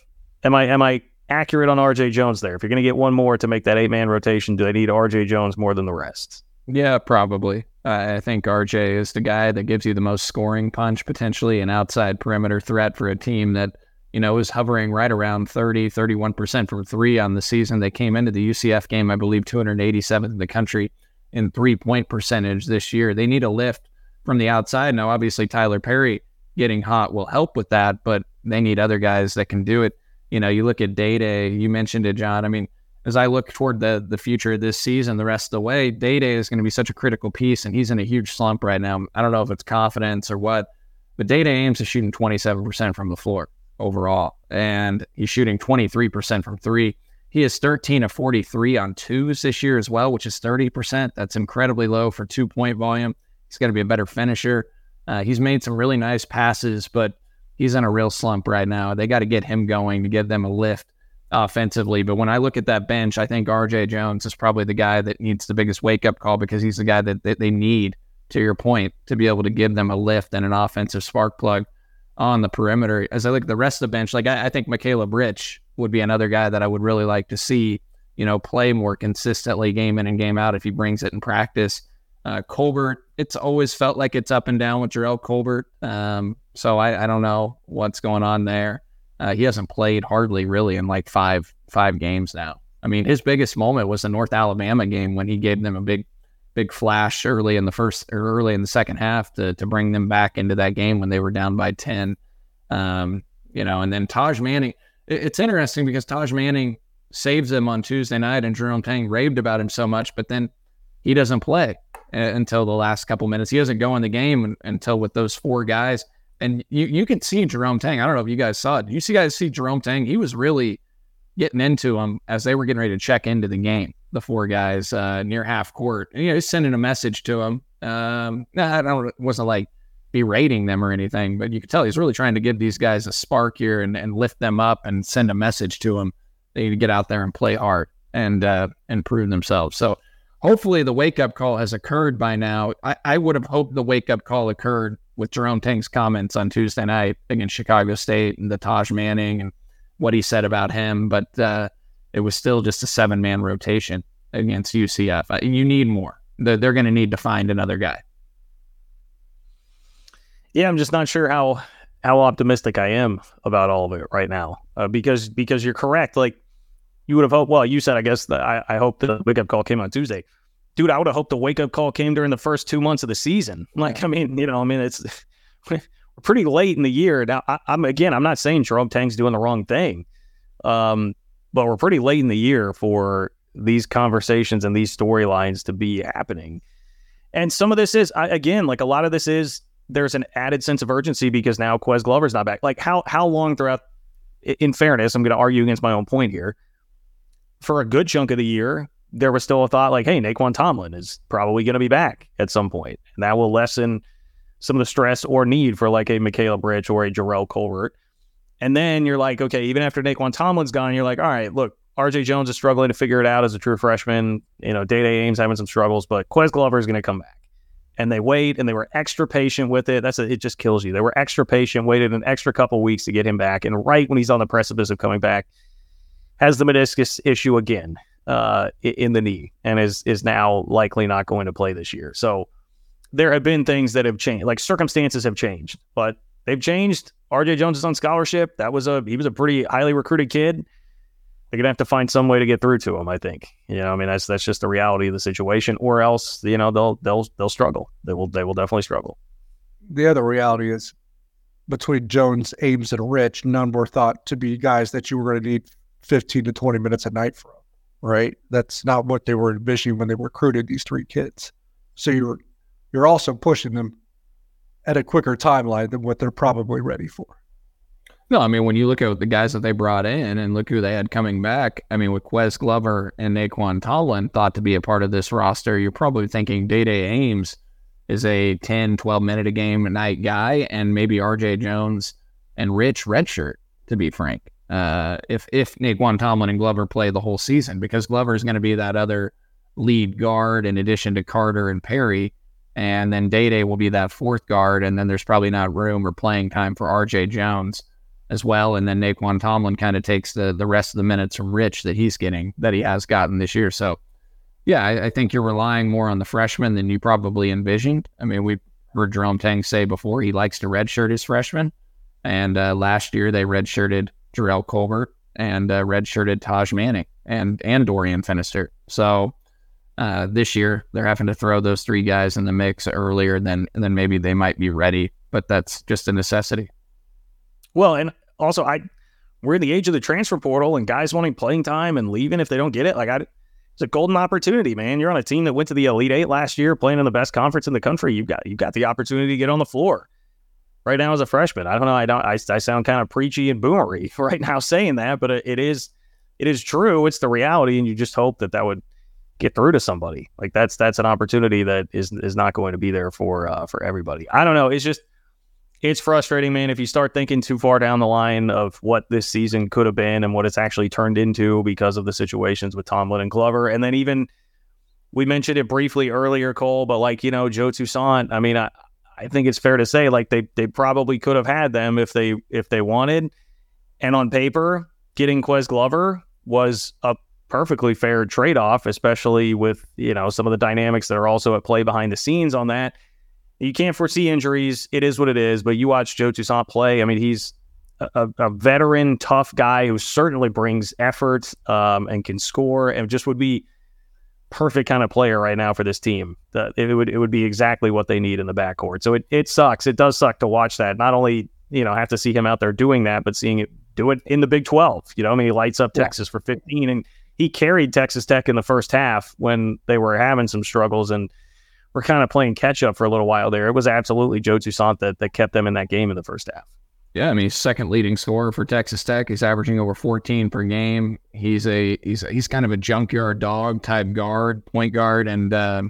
Am I am I accurate on RJ Jones there. If you're going to get one more to make that eight man rotation, do they need RJ Jones more than the rest? Yeah, probably. I think RJ is the guy that gives you the most scoring punch, potentially an outside perimeter threat for a team that, you know, is hovering right around 30, 31% from three on the season. They came into the UCF game, I believe, 287th in the country in three point percentage this year. They need a lift from the outside. Now, obviously, Tylor Perry getting hot will help with that, but they need other guys that can do it you know, you look at Dai Dai, you mentioned it, John. I mean, as I look toward the the future of this season, the rest of the way, Dai Dai is going to be such a critical piece, and he's in a huge slump right now. I don't know if it's confidence or what, but Dai Dai Ames to shooting 27% from the floor overall, and he's shooting 23% from three. He is 13 of 43 on twos this year as well, which is 30%. That's incredibly low for two point volume. He's going to be a better finisher. Uh, he's made some really nice passes, but he's in a real slump right now. They got to get him going to give them a lift offensively. But when I look at that bench, I think RJ Jones is probably the guy that needs the biggest wake up call because he's the guy that, that they need, to your point, to be able to give them a lift and an offensive spark plug on the perimeter. As I look at the rest of the bench, like I, I think Macaleab Rich would be another guy that I would really like to see, you know, play more consistently game in and game out if he brings it in practice. Uh, Colbert, it's always felt like it's up and down with Jerrell Colbert. Um, so I, I, don't know what's going on there. Uh, he hasn't played hardly really in like five five games now. I mean, his biggest moment was the North Alabama game when he gave them a big, big flash early in the first or early in the second half to to bring them back into that game when they were down by ten. Um, you know, and then Taj Manning. It, it's interesting because Taj Manning saves them on Tuesday night, and Jerome Tang raved about him so much, but then he doesn't play until the last couple minutes. He doesn't go in the game until with those four guys. And you, you can see Jerome Tang. I don't know if you guys saw it. You see guys see Jerome Tang? He was really getting into them as they were getting ready to check into the game. The four guys uh, near half court. And, you know, he's sending a message to them. Um, I don't. Wasn't like berating them or anything, but you could tell he's really trying to give these guys a spark here and, and lift them up and send a message to them. They need to get out there and play hard and uh, and prove themselves. So hopefully the wake up call has occurred by now. I, I would have hoped the wake up call occurred with Jerome Tang's comments on Tuesday night against Chicago State and the Taj Manning and what he said about him, but uh, it was still just a seven man rotation against UCF. Uh, you need more. They're, they're going to need to find another guy. Yeah, I'm just not sure how how optimistic I am about all of it right now uh, because because you're correct. Like you would have hoped. Well, you said I guess I, I hope the wake up call came on Tuesday. Dude, I would have hoped the wake up call came during the first two months of the season. Like, I mean, you know, I mean, it's we're pretty late in the year now. I, am again, I'm not saying Jerome Tang's doing the wrong thing, um, but we're pretty late in the year for these conversations and these storylines to be happening. And some of this is, I, again, like a lot of this is there's an added sense of urgency because now Ques Glover's not back. Like how how long throughout? In fairness, I'm going to argue against my own point here. For a good chunk of the year, there was still a thought like, hey, Nae'Qwan Tomlin is probably going to be back at some point, and that will lessen some of the stress or need for like a Michaela Bridge or a Jerrell Colbert. And then you're like, okay, even after Nae'Qwan Tomlin's gone, you're like, all right, look, RJ Jones is struggling to figure it out as a true freshman. You know, Dai Dai Ames having some struggles, but Ques Glover is going to come back. And they wait and they were extra patient with it. That's a, it just kills you. They were extra patient, waited an extra couple weeks to get him back. And right when he's on the precipice of coming back, has the meniscus issue again uh, in the knee and is is now likely not going to play this year. So there have been things that have changed, like circumstances have changed, but they've changed. RJ Jones is on scholarship. That was a he was a pretty highly recruited kid. They're gonna have to find some way to get through to him. I think. You know, I mean, that's that's just the reality of the situation. Or else, you know, they'll they'll they'll struggle. They will they will definitely struggle. The other reality is between Jones, Ames, and Rich, none were thought to be guys that you were going to need 15 to 20 minutes a night from. Right? That's not what they were envisioning when they recruited these three kids. So you're you're also pushing them at a quicker timeline than what they're probably ready for. No, I mean when you look at the guys that they brought in and look who they had coming back, I mean with Ques Glover and Nae'Qwan Tomlin thought to be a part of this roster, you're probably thinking Dai Dai Ames is a 10, 12 minute a game a night guy, and maybe RJ Jones and Rich Redshirt, to be frank. Uh, if if Nae'Qwan Tomlin and Glover play the whole season, because Glover is going to be that other lead guard in addition to Carter and Perry and then Dai Dai will be that fourth guard, and then there's probably not room or playing time for R.J. Jones as well, and then Nae'Qwan Tomlin kind of takes the the rest of the minutes from Rich that he's getting that he has gotten this year. So, yeah, I, I think you're relying more on the freshman than you probably envisioned. I mean, we heard Jerome Tang say before he likes to redshirt his freshmen, and uh, last year they redshirted Jerrell Colbert and uh, redshirted Taj Manning and and Dorian Finister. So uh, this year, they're having to throw those three guys in the mix earlier than than maybe they might be ready. But that's just a necessity. Well, and also, I we're in the age of the transfer portal, and guys wanting playing time and leaving if they don't get it. Like, I, it's a golden opportunity, man. You're on a team that went to the Elite Eight last year, playing in the best conference in the country. You've got you've got the opportunity to get on the floor right now as a freshman. I don't know. I don't. I, I sound kind of preachy and boomery right now saying that, but it, it is it is true. It's the reality, and you just hope that that would get through to somebody. Like that's that's an opportunity that is is not going to be there for uh, for everybody. I don't know. It's just it's frustrating, man. If you start thinking too far down the line of what this season could have been and what it's actually turned into because of the situations with Tomlin and Glover, and then even we mentioned it briefly earlier, Cole, but like you know Joe Toussaint. I mean, I I think it's fair to say like they they probably could have had them if they if they wanted, and on paper, getting Ques Glover was a perfectly fair trade off, especially with you know some of the dynamics that are also at play behind the scenes on that. You can't foresee injuries. It is what it is. But you watch Joe Toussaint play. I mean, he's a, a veteran, tough guy who certainly brings effort um, and can score, and just would be perfect kind of player right now for this team. Uh, it would it would be exactly what they need in the backcourt. So it it sucks. It does suck to watch that. Not only you know have to see him out there doing that, but seeing it do it in the Big Twelve. You know, I mean, he lights up Texas yeah. for 15, and he carried Texas Tech in the first half when they were having some struggles and were kind of playing catch up for a little while there. It was absolutely Joe Toussaint that that kept them in that game in the first half. Yeah, I mean, he's second leading scorer for Texas Tech. He's averaging over 14 per game. He's a he's a, he's kind of a junkyard dog type guard, point guard, and uh,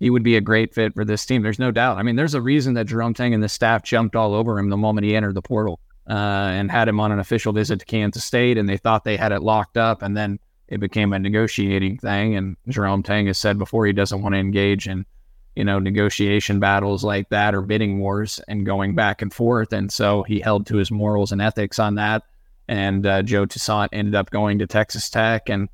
he would be a great fit for this team. There's no doubt. I mean, there's a reason that Jerome Tang and the staff jumped all over him the moment he entered the portal uh, and had him on an official visit to Kansas State, and they thought they had it locked up, and then it became a negotiating thing. And Jerome Tang has said before he doesn't want to engage in you know, negotiation battles like that or bidding wars and going back and forth. And so he held to his morals and ethics on that. And uh, Joe Toussaint ended up going to Texas Tech, and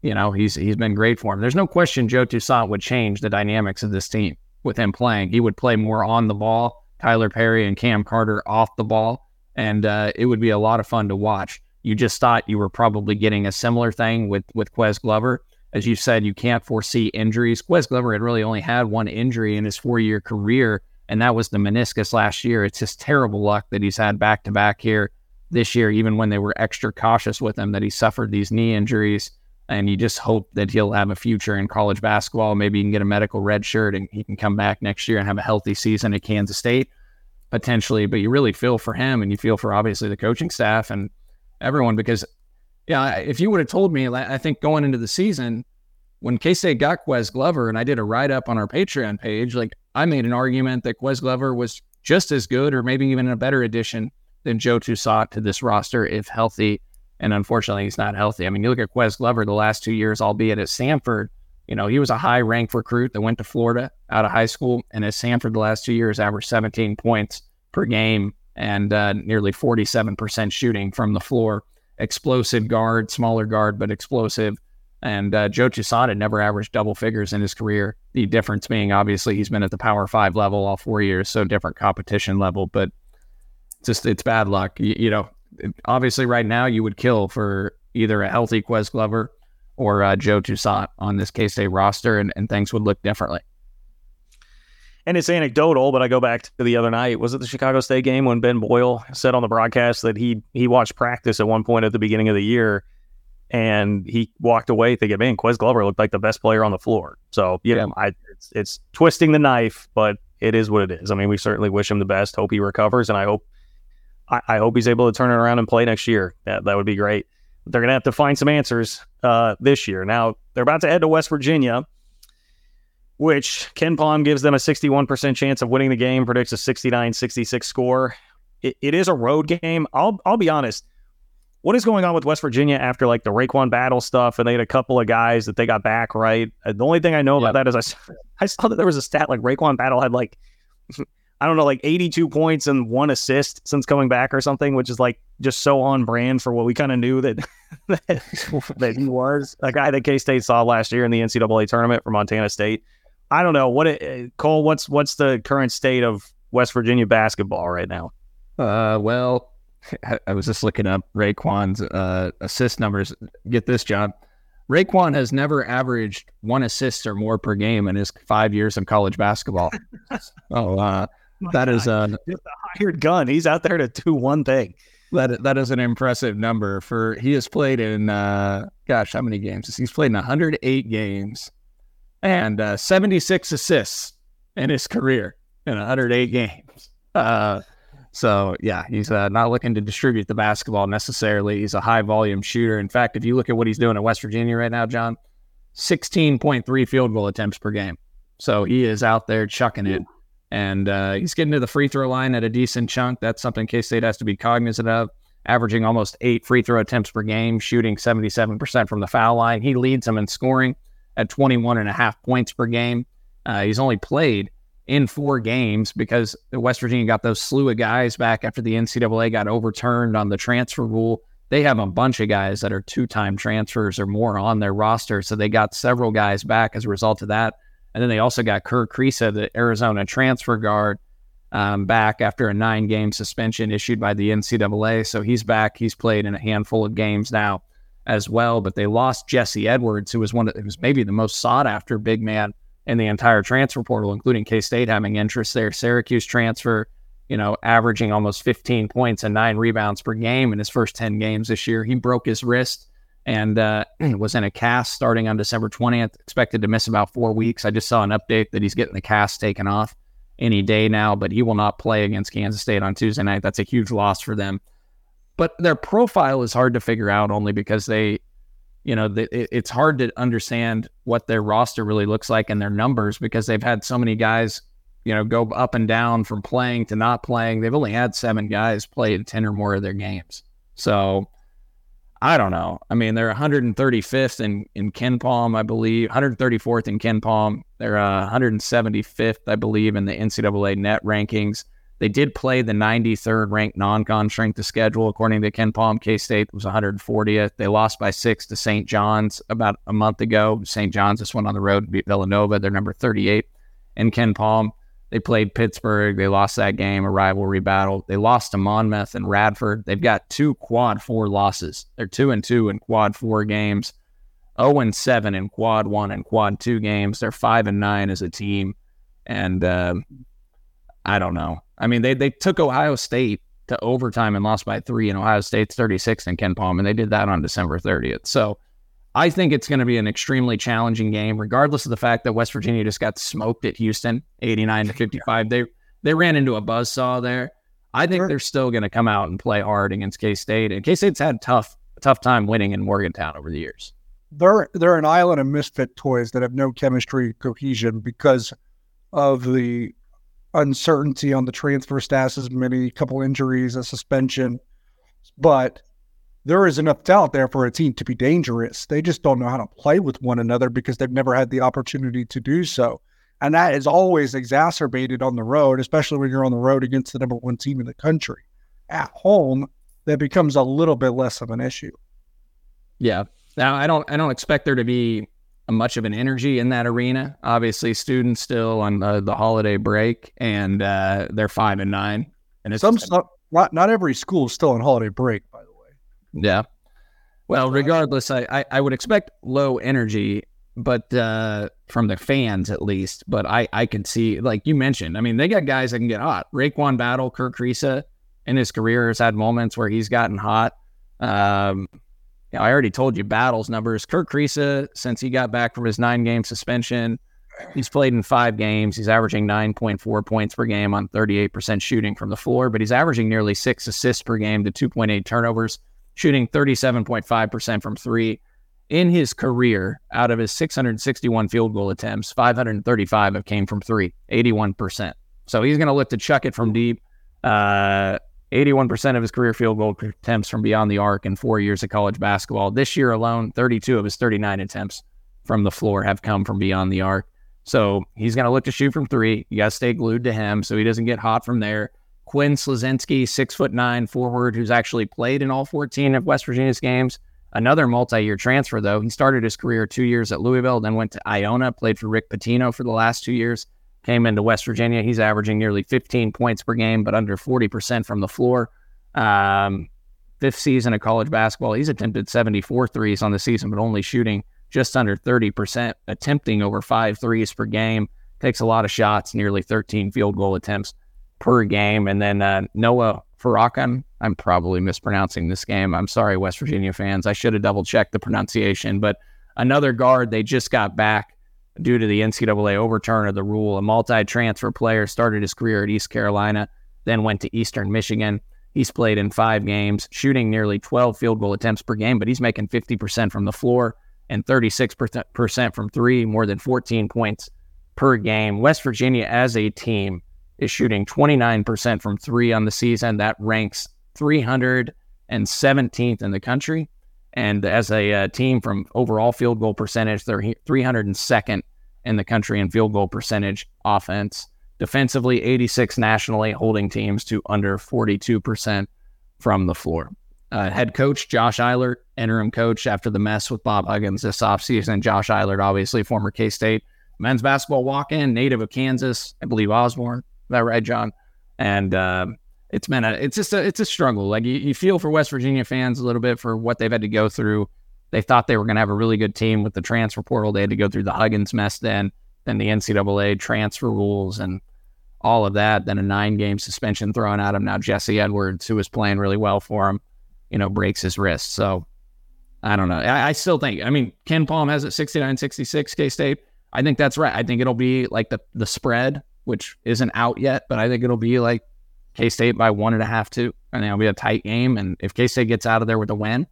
you know he's he's been great for him. There's no question Joe Toussaint would change the dynamics of this team with him playing. He would play more on the ball. Tylor Perry and Cam Carter off the ball, and uh, it would be a lot of fun to watch. You just thought you were probably getting a similar thing with with Ques Glover as you said, you can't foresee injuries. Ques Glover had really only had one injury in his four year career, and that was the meniscus last year. It's just terrible luck that he's had back to back here this year, even when they were extra cautious with him that he suffered these knee injuries. And you just hope that he'll have a future in college basketball. Maybe he can get a medical red shirt and he can come back next year and have a healthy season at Kansas State potentially. But you really feel for him and you feel for obviously the coaching staff and everyone because yeah, if you would have told me, I think going into the season, when K State got Ques Glover, and I did a write up on our Patreon page, like I made an argument that Ques Glover was just as good, or maybe even a better addition than Joe Toussaint to this roster if healthy. And unfortunately, he's not healthy. I mean, you look at Ques Glover the last two years, albeit at Samford, you know, he was a high ranked recruit that went to Florida out of high school. And at Samford the last two years, averaged 17 points per game and uh, nearly 47% shooting from the floor explosive guard, smaller guard, but explosive. And uh, Joe had never averaged double figures in his career. The difference being, obviously, he's been at the Power Five level all four years, so different competition level. But just it's bad luck. You, you know, obviously, right now you would kill for either a healthy Ques Glover or uh, Joe Toussaint on this K State roster, and, and things would look differently and it's anecdotal, but I go back to the other night. Was it the Chicago State game when Ben Boyle said on the broadcast that he he watched practice at one point at the beginning of the year, and he walked away thinking, "Man, Ques Glover looked like the best player on the floor." So yeah, yeah. I, it's, it's twisting the knife, but it is what it is. I mean, we certainly wish him the best. Hope he recovers, and I hope I, I hope he's able to turn it around and play next year. That that would be great. They're gonna have to find some answers uh, this year. Now they're about to head to West Virginia which KenPom gives them a 61% chance of winning the game, predicts a 69 66 score. It, it is a road game. I'll, I'll be honest. What is going on with West Virginia after like the RaeQuan Battle stuff? And they had a couple of guys that they got back, right? Uh, the only thing I know yep. about that is I, I saw that there was a stat like RaeQuan Battle had like, I don't know, like 82 points and one assist since coming back or something, which is like just so on brand for what we kind of knew that, that, that he was. A guy that K State saw last year in the NCAA tournament for Montana State. I don't know what it, Cole. What's what's the current state of West Virginia basketball right now? Uh, well, I, was just looking up RaeQuan's uh, assist numbers. Get this, John. RaeQuan has never averaged one assist or more per game in his five years of college basketball. oh, uh, that is uh, a hired gun. He's out there to do one thing. That that is an impressive number for he has played in uh, gosh how many games? He's played in 108 games and uh, 76 assists in his career in 108 games. Uh, so yeah, he's uh, not looking to distribute the basketball necessarily. He's a high volume shooter. In fact, if you look at what he's doing at West Virginia right now, John, 16.3 field goal attempts per game. So he is out there chucking it. And uh, he's getting to the free throw line at a decent chunk. That's something K State has to be cognizant of. Averaging almost eight free throw attempts per game, shooting 77% from the foul line. He leads them in scoring at 21 and a half points per game. Uh, he's only played in four games because West Virginia got those slew of guys back after the NCAA got overturned on the transfer rule. They have a bunch of guys that are two time transfers or more on their roster. So they got several guys back as a result of that. And then they also got Kerr Kriisa, the Arizona transfer guard. um, back after a nine game suspension issued by the NCAA. So he's back. He's played in a handful of games now as well. But they lost Jesse Edwards, who was one of, who was maybe the most sought after big man in the entire transfer portal, including K State having interest there. Syracuse transfer, you know, averaging almost 15 points and nine rebounds per game in his first 10 games this year. He broke his wrist and uh, was in a cast starting on December 20th, expected to miss about four weeks. I just saw an update that he's getting the cast taken off any day now, but he will not play against Kansas State on Tuesday night. That's a huge loss for them. But their profile is hard to figure out only because they, you know, they, it's hard to understand what their roster really looks like and their numbers because they've had so many guys, you know, go up and down from playing to not playing. They've only had seven guys play 10 or more of their games. So, I don't know. I mean, they're 135th in in KenPom, I believe, 134th in KenPom. They're uh, 175th, I believe, in the NCAA net rankings. They did play the 93rd ranked non-con strength of schedule, according to KenPom, K State was 140th. They lost by six to St. John's about a month ago. St. John's just went on the road to beat Villanova. They're number 38 And KenPom, They played Pittsburgh. They lost that game, a rivalry battle. They lost to Monmouth and Radford. They've got two quad four losses. They're two and two in quad four games, 0 and seven in quad one and quad two games. They're five and nine as a team. And uh, I don't know. I mean, they they took Ohio State to overtime and lost by three, and Ohio State's 36 in KenPom, and they did that on December 30th. So I think it's going to be an extremely challenging game, regardless of the fact that West Virginia just got smoked at Houston, 89 to 55. They they ran into a buzz saw there. I think sure. they're still going to come out and play hard against K State, and K State's had tough tough time winning in Morgantown over the years. They're they're an island of misfit toys that have no chemistry cohesion because of the uncertainty on the transfer statuses, many couple injuries, a suspension, but there is enough talent there for a team to be dangerous. They just don't know how to play with one another because they've never had the opportunity to do so. And that is always exacerbated on the road, especially when you're on the road against the number one team in the country. At home, that becomes a little bit less of an issue. Yeah. Now I don't I don't expect there to be much of an energy in that arena. Obviously, students still on the, the holiday break, and uh, they're five and nine. And it's some not not every school is still on holiday break, by the way. Yeah. Well, regardless, I, I, I would expect low energy, but uh, from the fans at least. But I, I can see, like you mentioned, I mean, they got guys that can get hot. RaeQuan Battle, Kerr Kriisa in his career has had moments where he's gotten hot. Um, you know, I already told you Battle's numbers. Kerr Kriisa, since he got back from his nine game suspension, he's played in five games. He's averaging 9.4 points per game on 38% shooting from the floor, but he's averaging nearly six assists per game to 2.8 turnovers shooting 37.5% from three. In his career, out of his 661 field goal attempts, 535 have came from three, 81%. So he's going to look to chuck it from deep. Uh, 81% of his career field goal attempts from beyond the arc in four years of college basketball. This year alone, 32 of his 39 attempts from the floor have come from beyond the arc. So he's going to look to shoot from three. You got to stay glued to him so he doesn't get hot from there. Quinn Slazinski, six foot nine forward, who's actually played in all 14 of West Virginia's games. Another multi year transfer, though. He started his career two years at Louisville, then went to Iona, played for Rick Pitino for the last two years, came into West Virginia. He's averaging nearly 15 points per game, but under 40% from the floor. Um, fifth season of college basketball. He's attempted 74 threes on the season, but only shooting just under 30%, attempting over five threes per game. Takes a lot of shots, nearly 13 field goal attempts per game. And then uh, Noah Farrakhan, I'm probably mispronouncing this game. I'm sorry, West Virginia fans. I should have double checked the pronunciation. But another guard they just got back due to the NCAA overturn of the rule. A multi transfer player started his career at East Carolina, then went to Eastern Michigan. He's played in five games, shooting nearly 12 field goal attempts per game, but he's making 50% from the floor and 36% from three, more than 14 points per game. West Virginia as a team is shooting 29% from three on the season. That ranks 317th in the country. And as a uh, team from overall field goal percentage, they're 302nd in the country in field goal percentage offense. Defensively, 86 nationally, holding teams to under 42% from the floor. Uh, head coach Josh Eilert, interim coach after the mess with Bob Huggins this offseason. Josh Eilert, obviously former K State men's basketball walk in, native of Kansas, I believe Osborne, Is that right, John? and uh, it's been a it's just a it's a struggle. Like you, you feel for West Virginia fans a little bit for what they've had to go through. They thought they were going to have a really good team with the transfer portal. They had to go through the Huggins mess then, then the NCAA transfer rules and all of that. Then a nine game suspension thrown at him. Now Jesse Edwards, who was playing really well for him, you know, breaks his wrist. So I don't know. I, I still think, I mean, KenPom has it 69 66 K State. I think that's right. I think it'll be like the, the spread, which isn't out yet, but I think it'll be like K State by one and a half, two. And it'll be a tight game. And if K State gets out of there with a win,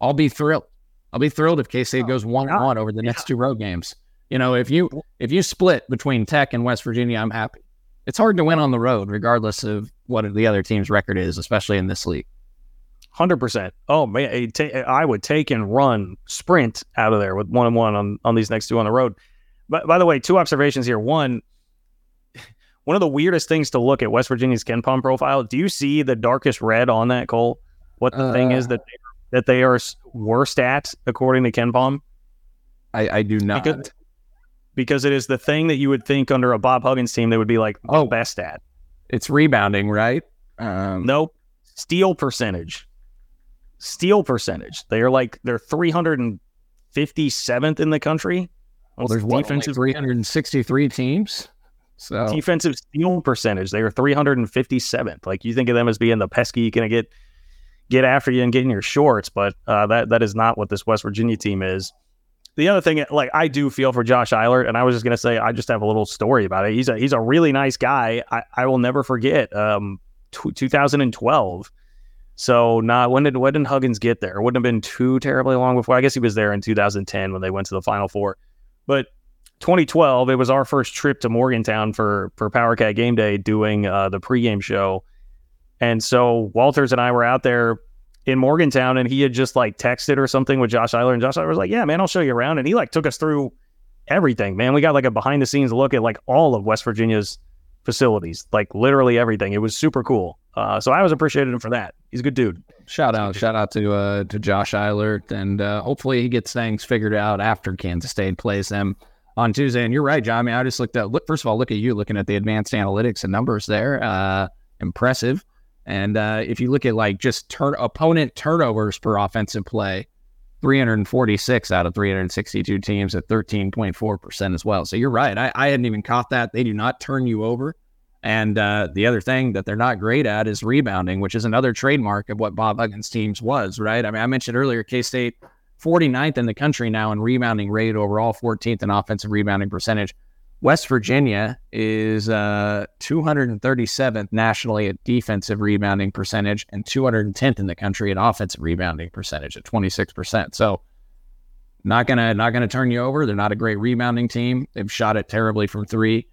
I'll be thrilled. I'll be thrilled if K State oh, goes one one over the next two road games. You know, if you if you split between Tech and West Virginia, I'm happy. It's hard to win on the road, regardless of what the other team's record is, especially in this league. Hundred percent. Oh man, I would take and run sprint out of there with one and one on on these next two on the road. But by the way, two observations here. One, one of the weirdest things to look at West Virginia's KenPom profile. Do you see the darkest red on that, Cole? What the uh, thing is that they, that they are worst at according to KenPom? I, I do not. Because, because, it is the thing that you would think under a Bob Huggins team they would be like oh best at. It's rebounding, right? Um, nope. Steal percentage steal percentage. They are like they're 357th in the country. Well, there's defensive like 363 teams. So defensive steal percentage, they were 357th. Like you think of them as being the pesky, gonna get get after you and get in your shorts, but uh, that that is not what this West Virginia team is. The other thing, like I do feel for Josh Eilert, and I was just gonna say I just have a little story about it. He's a he's a really nice guy. I, I will never forget. Um, t- 2012 so not when did when did Huggins get there? It wouldn't have been too terribly long before. I guess he was there in 2010 when they went to the Final Four. But 2012, it was our first trip to Morgantown for for Power Cat Game Day, doing uh, the pregame show. And so Walters and I were out there in Morgantown, and he had just like texted or something with Josh Eilert, and Josh Eilert was like, "Yeah, man, I'll show you around." And he like took us through everything. Man, we got like a behind the scenes look at like all of West Virginia's facilities, like literally everything. It was super cool. Uh, so I was appreciated him for that. He's a good dude. Shout out, shout out to uh, to Josh Eilert, and uh, hopefully he gets things figured out after Kansas State plays them on Tuesday. And you're right, John. I mean, I just looked at look. First of all, look at you looking at the advanced analytics and numbers there. Uh, impressive. And uh, if you look at like just turn opponent turnovers per offensive play, 346 out of 362 teams at 13.4% as well. So you're right. I, I hadn't even caught that. They do not turn you over. And uh, the other thing that they're not great at is rebounding, which is another trademark of what Bob Huggins' teams was, right? I mean, I mentioned earlier, K State 49th in the country now in rebounding rate overall, 14th in offensive rebounding percentage. West Virginia is uh, 237th nationally at defensive rebounding percentage and 210th in the country at offensive rebounding percentage at 26%. So not gonna not gonna turn you over. They're not a great rebounding team. They've shot it terribly from three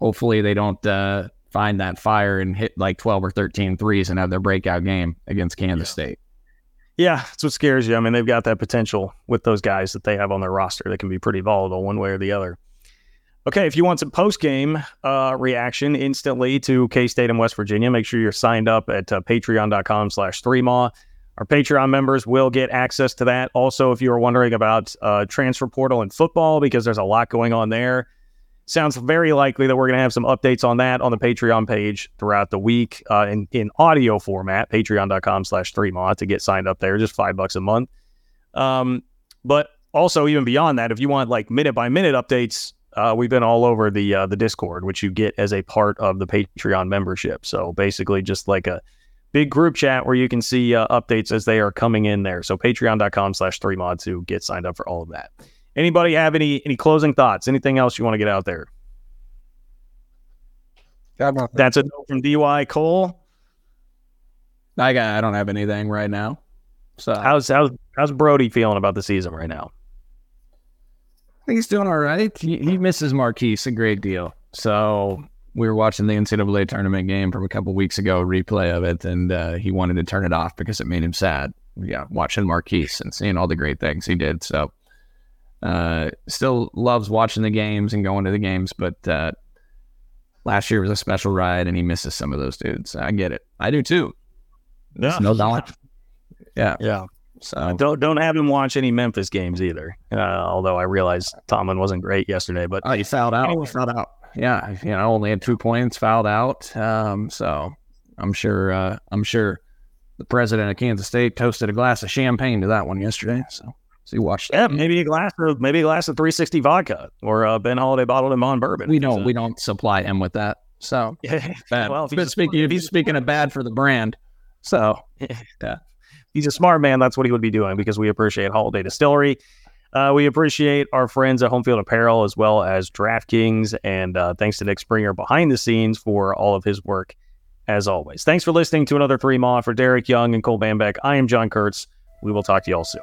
hopefully they don't uh, find that fire and hit like 12 or 13 threes and have their breakout game against Kansas yeah. State. Yeah, that's what scares you. I mean, they've got that potential with those guys that they have on their roster that can be pretty volatile one way or the other. Okay, if you want some post game uh, reaction instantly to K State and West Virginia, make sure you're signed up at uh, patreon.com slash 3maw. Our Patreon members will get access to that. Also, if you are wondering about uh, transfer portal and football, because there's a lot going on there, sounds very likely that we're going to have some updates on that on the Patreon page throughout the week uh, in, in audio format, patreon.com slash 3maw to get signed up there, just five bucks a month. Um, but also, even beyond that, if you want like minute by minute updates, uh, we've been all over the uh, the Discord, which you get as a part of the Patreon membership. So basically, just like a big group chat where you can see uh, updates as they are coming in there. So patreon.com slash 3maw to get signed up for all of that. Anybody have any any closing thoughts? Anything else you want to get out there? That's a no from DY Cole. I got. I don't have anything right now. So how's how's how's Brody feeling about the season right now? I think he's doing all right. He, he misses Markquis a great deal. So we were watching the NCAA tournament game from a couple weeks ago, replay of it, and uh, he wanted to turn it off because it made him sad. Yeah, watching Markquis and seeing all the great things he did. So uh, still loves watching the games and going to the games, but uh, last year was a special ride, and he misses some of those dudes. I get it. I do too. Yeah, no doubt. Yeah, yeah. So don't don't have him watch any Memphis games either. Uh, although I realize Tomlin wasn't great yesterday, but oh, he fouled out. Anyway. Fouled out. yeah, you know, only had two points fouled out. Um, so I'm sure, uh, I'm sure the president of Kansas State toasted a glass of champagne to that one yesterday. So, so you watched Yeah, maybe a glass of maybe a glass of 360 vodka or uh, Ben Holladay bottled in Bond bourbon. we don't, So- we don't supply him with that. So Yeah. bad. Well, if but he's- speaking, if he's speaking of bad for the brand, so yeah, he's a smart man. That's what he would be doing because we appreciate Holladay Distillery. Uh, we appreciate our friends at Homefield Apparel as well as DraftKings. And uh, thanks to Nick Springer behind the scenes for all of his work as always. Thanks for listening to another Three Maw for Derek Young and Cole Manbeck. I am John Kurtz. We will talk to you all soon.